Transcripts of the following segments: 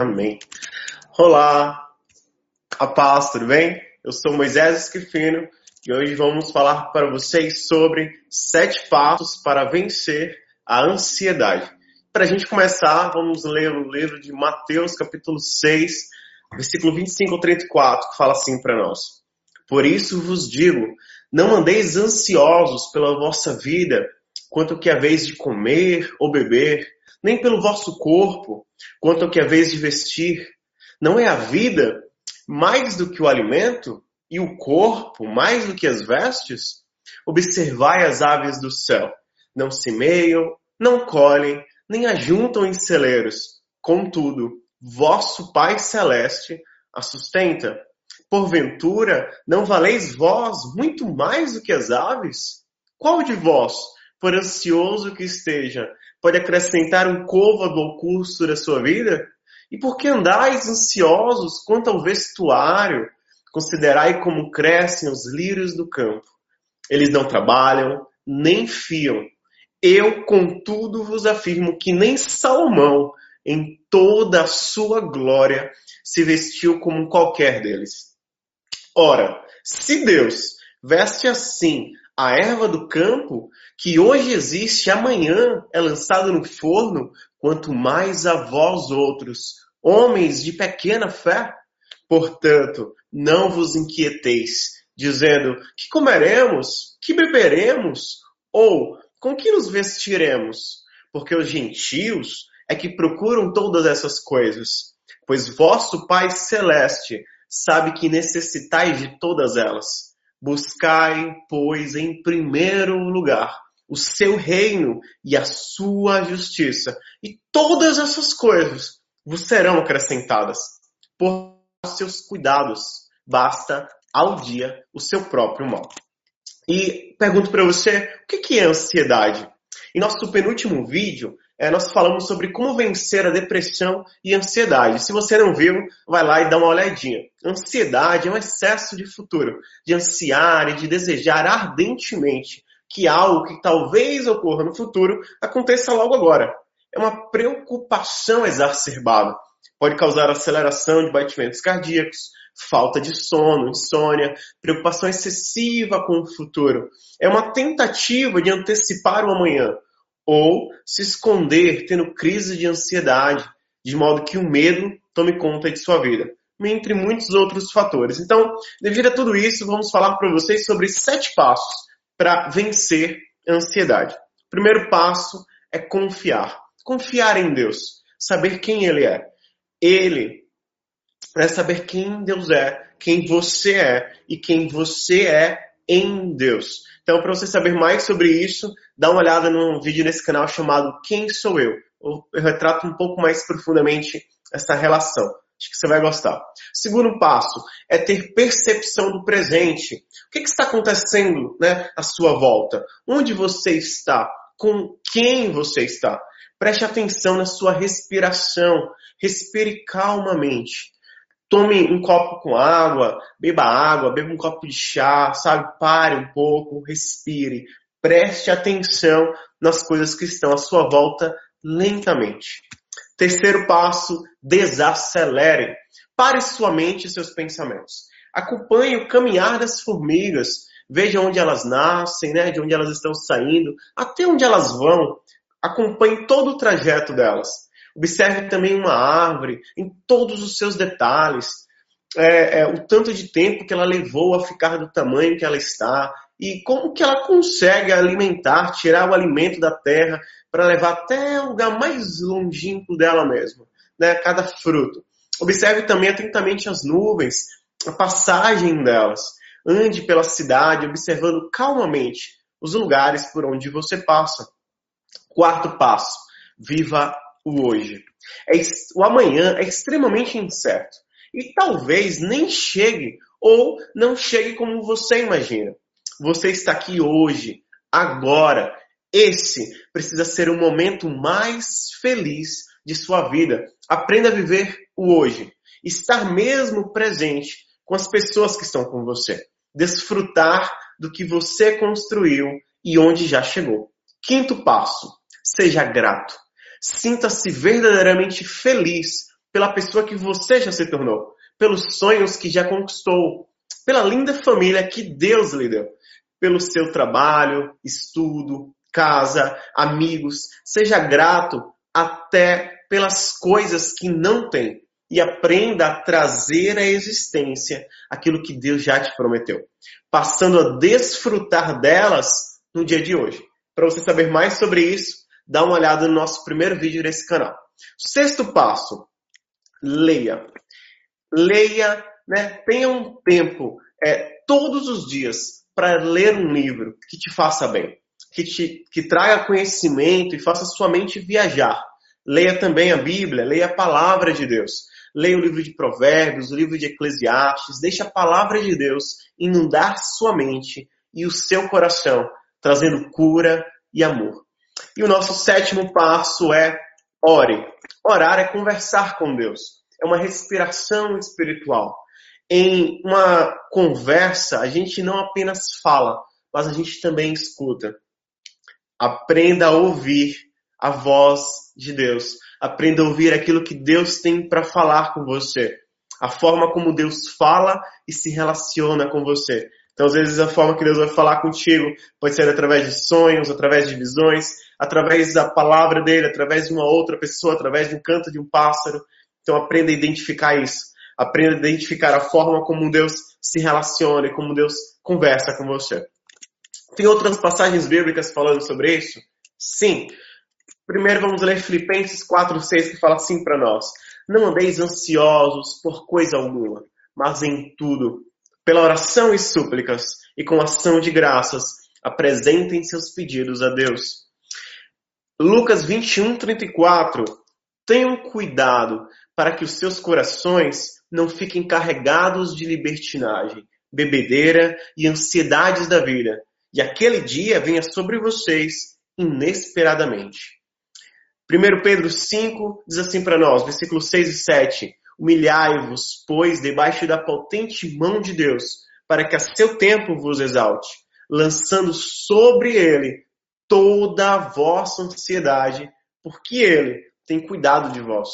Amém. Olá, a paz, tudo bem? Eu sou Moisés Esquifino e hoje vamos falar para vocês sobre sete passos para vencer a ansiedade. Para a gente começar, vamos ler o livro de Mateus, capítulo 6, versículo 25 ao 34, que fala assim para nós. Por isso vos digo, não andeis ansiosos pela vossa vida, quanto que a vez de comer ou beber, nem pelo vosso corpo, quanto ao que vez de vestir. Não é a vida mais do que o alimento e o corpo mais do que as vestes? Observai as aves do céu. Não semeiam, não colhem, nem ajuntam em celeiros. Contudo, vosso Pai Celeste a sustenta. Porventura, não valeis vós muito mais do que as aves? Qual de vós, por ansioso que esteja, pode acrescentar um côvado ao curso da sua vida? E por que andais ansiosos quanto ao vestuário? Considerai como crescem os lírios do campo. Eles não trabalham, nem fiam. Eu, contudo, vos afirmo que nem Salomão, em toda a sua glória, se vestiu como qualquer deles. Ora, se Deus veste assim a erva do campo, que hoje existe amanhã é lançada no forno, quanto mais a vós outros, homens de pequena fé. Portanto, não vos inquieteis, dizendo que comeremos, que beberemos, ou com que nos vestiremos, porque os gentios é que procuram todas essas coisas, pois vosso Pai Celeste sabe que necessitais de todas elas. Buscai, pois, em primeiro lugar o seu reino e a sua justiça, e todas essas coisas vos serão acrescentadas. Por seus cuidados, basta ao dia o seu próprio mal. E pergunto para você, o que é ansiedade? Em nosso penúltimo vídeo, é, nós falamos sobre como vencer a depressão e ansiedade. Se você não viu, vai lá e dá uma olhadinha. Ansiedade é um excesso de futuro, de ansiar e de desejar ardentemente que algo que talvez ocorra no futuro aconteça logo agora. É uma preocupação exacerbada. Pode causar aceleração de batimentos cardíacos, falta de sono, insônia, preocupação excessiva com o futuro. É uma tentativa de antecipar o amanhã, ou se esconder tendo crise de ansiedade, de modo que o medo tome conta de sua vida, entre muitos outros fatores. Então, devido a tudo isso, vamos falar para vocês sobre sete passos para vencer a ansiedade. O primeiro passo é confiar. Confiar em Deus, saber quem Ele é. Ele é saber quem Deus é, quem você é e quem você é em Deus. Então, para você saber mais sobre isso, dá uma olhada num vídeo nesse canal chamado Quem Sou Eu? Eu retrato um pouco mais profundamente essa relação. Acho que você vai gostar. Segundo passo é ter percepção do presente. O que, que está acontecendo né, à sua volta? Onde você está? Com quem você está? Preste atenção na sua respiração. Respire calmamente tome um copo com água, beba água, beba um copo de chá, sabe? Pare um pouco, respire, preste atenção nas coisas que estão à sua volta lentamente. Terceiro passo, desacelere. Pare sua mente e seus pensamentos. Acompanhe o caminhar das formigas. Veja onde elas nascem, né? de onde elas estão saindo, até onde elas vão. Acompanhe todo o trajeto delas. Observe também uma árvore em todos os seus detalhes. É, é, o tanto de tempo que ela levou a ficar do tamanho que ela está e como que ela consegue alimentar, tirar o alimento da terra para levar até o lugar mais longínquo dela mesma, né? Cada fruto. Observe também atentamente as nuvens, a passagem delas. Ande pela cidade, observando calmamente os lugares por onde você passa. Quarto passo: viva o hoje. É, o amanhã é extremamente incerto. E talvez nem chegue ou não chegue como você imagina. Você está aqui hoje, agora. Esse precisa ser o momento mais feliz de sua vida. Aprenda a viver o hoje. Estar mesmo presente com as pessoas que estão com você. Desfrutar do que você construiu e onde já chegou. Quinto passo: seja grato. Sinta-se verdadeiramente feliz pela pessoa que você já se tornou, pelos sonhos que já conquistou, pela linda família que Deus lhe deu, pelo seu trabalho, estudo, casa, amigos. Seja grato até pelas coisas que não tem e aprenda a trazer à existência aquilo que Deus já te prometeu, passando a desfrutar delas no dia de hoje. Para você saber mais sobre isso, dá uma olhada no nosso primeiro vídeo desse canal. Sexto passo, leia. Leia, né? tenha um tempo é, todos os dias para ler um livro que te faça bem, que, te, que traga conhecimento e faça sua mente viajar. Leia também a Bíblia, leia a palavra de Deus. Leia o livro de Provérbios, o livro de Eclesiastes. Deixe a palavra de Deus inundar sua mente e o seu coração, trazendo cura e amor. E o nosso sétimo passo é ore. Orar é conversar com Deus. É uma respiração espiritual. Em uma conversa, a gente não apenas fala, mas a gente também escuta. Aprenda a ouvir a voz de Deus. Aprenda a ouvir aquilo que Deus tem para falar com você. A forma como Deus fala e se relaciona com você. Então, às vezes, a forma que Deus vai falar contigo pode ser através de sonhos, através de visões, através da palavra dele, através de uma outra pessoa, através de um canto de um pássaro. Então, aprenda a identificar isso. Aprenda a identificar a forma como Deus se relaciona e como Deus conversa com você. Tem outras passagens bíblicas falando sobre isso? Sim. Primeiro vamos ler Filipenses 4:6 que fala assim para nós: Não andeis ansiosos por coisa alguma, mas em tudo, pela oração e súplicas e com ação de graças, apresentem seus pedidos a Deus. Lucas 21:34 Tenham cuidado para que os seus corações não fiquem carregados de libertinagem, bebedeira e ansiedades da vida, e aquele dia venha sobre vocês inesperadamente. 1 Pedro 5 diz assim para nós, versículos 6 e 7. Humilhai-vos, pois, debaixo da potente mão de Deus, para que a seu tempo vos exalte, lançando sobre ele toda a vossa ansiedade, porque ele tem cuidado de vós.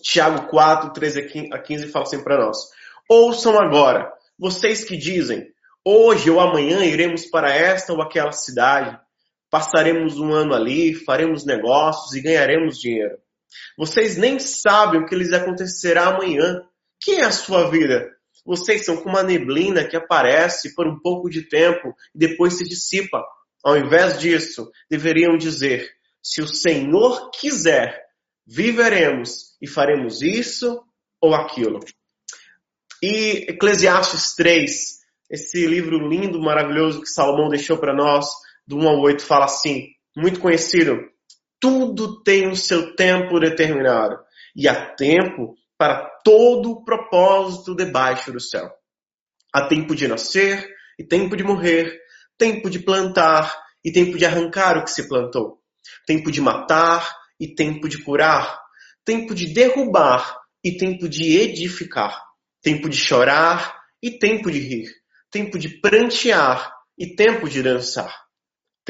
Tiago 4, 13 a 15 fala assim para nós. Ouçam agora, vocês que dizem, hoje ou amanhã iremos para esta ou aquela cidade, passaremos um ano ali, faremos negócios e ganharemos dinheiro. Vocês nem sabem o que lhes acontecerá amanhã. Que é a sua vida? Vocês são como uma neblina que aparece por um pouco de tempo e depois se dissipa. Ao invés disso, deveriam dizer: se o Senhor quiser, viveremos e faremos isso ou aquilo. E Eclesiastes 3, esse livro lindo, maravilhoso que Salomão deixou para nós, do 1 ao 8 fala assim, muito conhecido, tudo tem o seu tempo determinado e há tempo para todo o propósito debaixo do céu. Há tempo de nascer e tempo de morrer, tempo de plantar e tempo de arrancar o que se plantou, tempo de matar e tempo de curar, tempo de derrubar e tempo de edificar, tempo de chorar e tempo de rir, tempo de prantear e tempo de dançar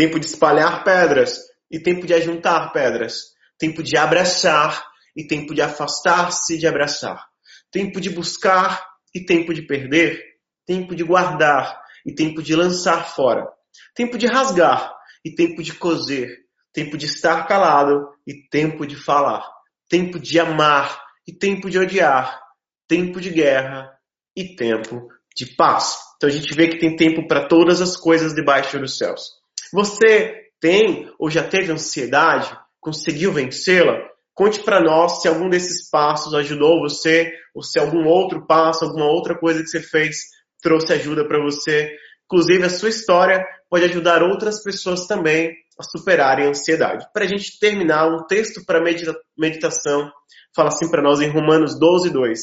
tempo de espalhar pedras e tempo de ajuntar pedras, tempo de abraçar e tempo de afastar-se de abraçar, tempo de buscar e tempo de perder, tempo de guardar e tempo de lançar fora, tempo de rasgar e tempo de coser, tempo de estar calado e tempo de falar, tempo de amar e tempo de odiar, tempo de guerra e tempo de paz. Então a gente vê que tem tempo para todas as coisas debaixo dos céus. Você tem ou já teve ansiedade? Conseguiu vencê-la? Conte para nós se algum desses passos ajudou você ou se algum outro passo, alguma outra coisa que você fez trouxe ajuda para você. Inclusive, a sua história pode ajudar outras pessoas também a superarem a ansiedade. Para a gente terminar, um texto para medita meditação fala assim para nós em Romanos 12, 2.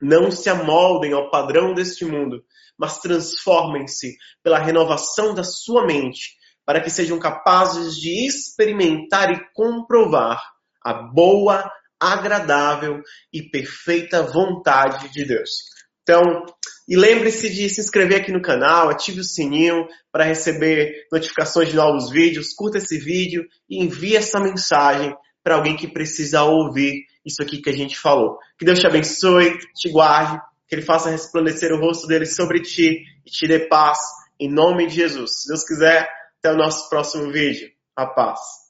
Não se amoldem ao padrão deste mundo, mas transformem-se pela renovação da sua mente, para que sejam capazes de experimentar e comprovar a boa, agradável e perfeita vontade de Deus. Então, e lembre-se de se inscrever aqui no canal, ative o sininho para receber notificações de novos vídeos, curta esse vídeo e envie essa mensagem para alguém que precisa ouvir isso aqui que a gente falou. Que Deus te abençoe, te guarde, que Ele faça resplandecer o rosto dele sobre ti e te dê paz, em nome de Jesus. Se Deus quiser, até o nosso próximo vídeo. A paz.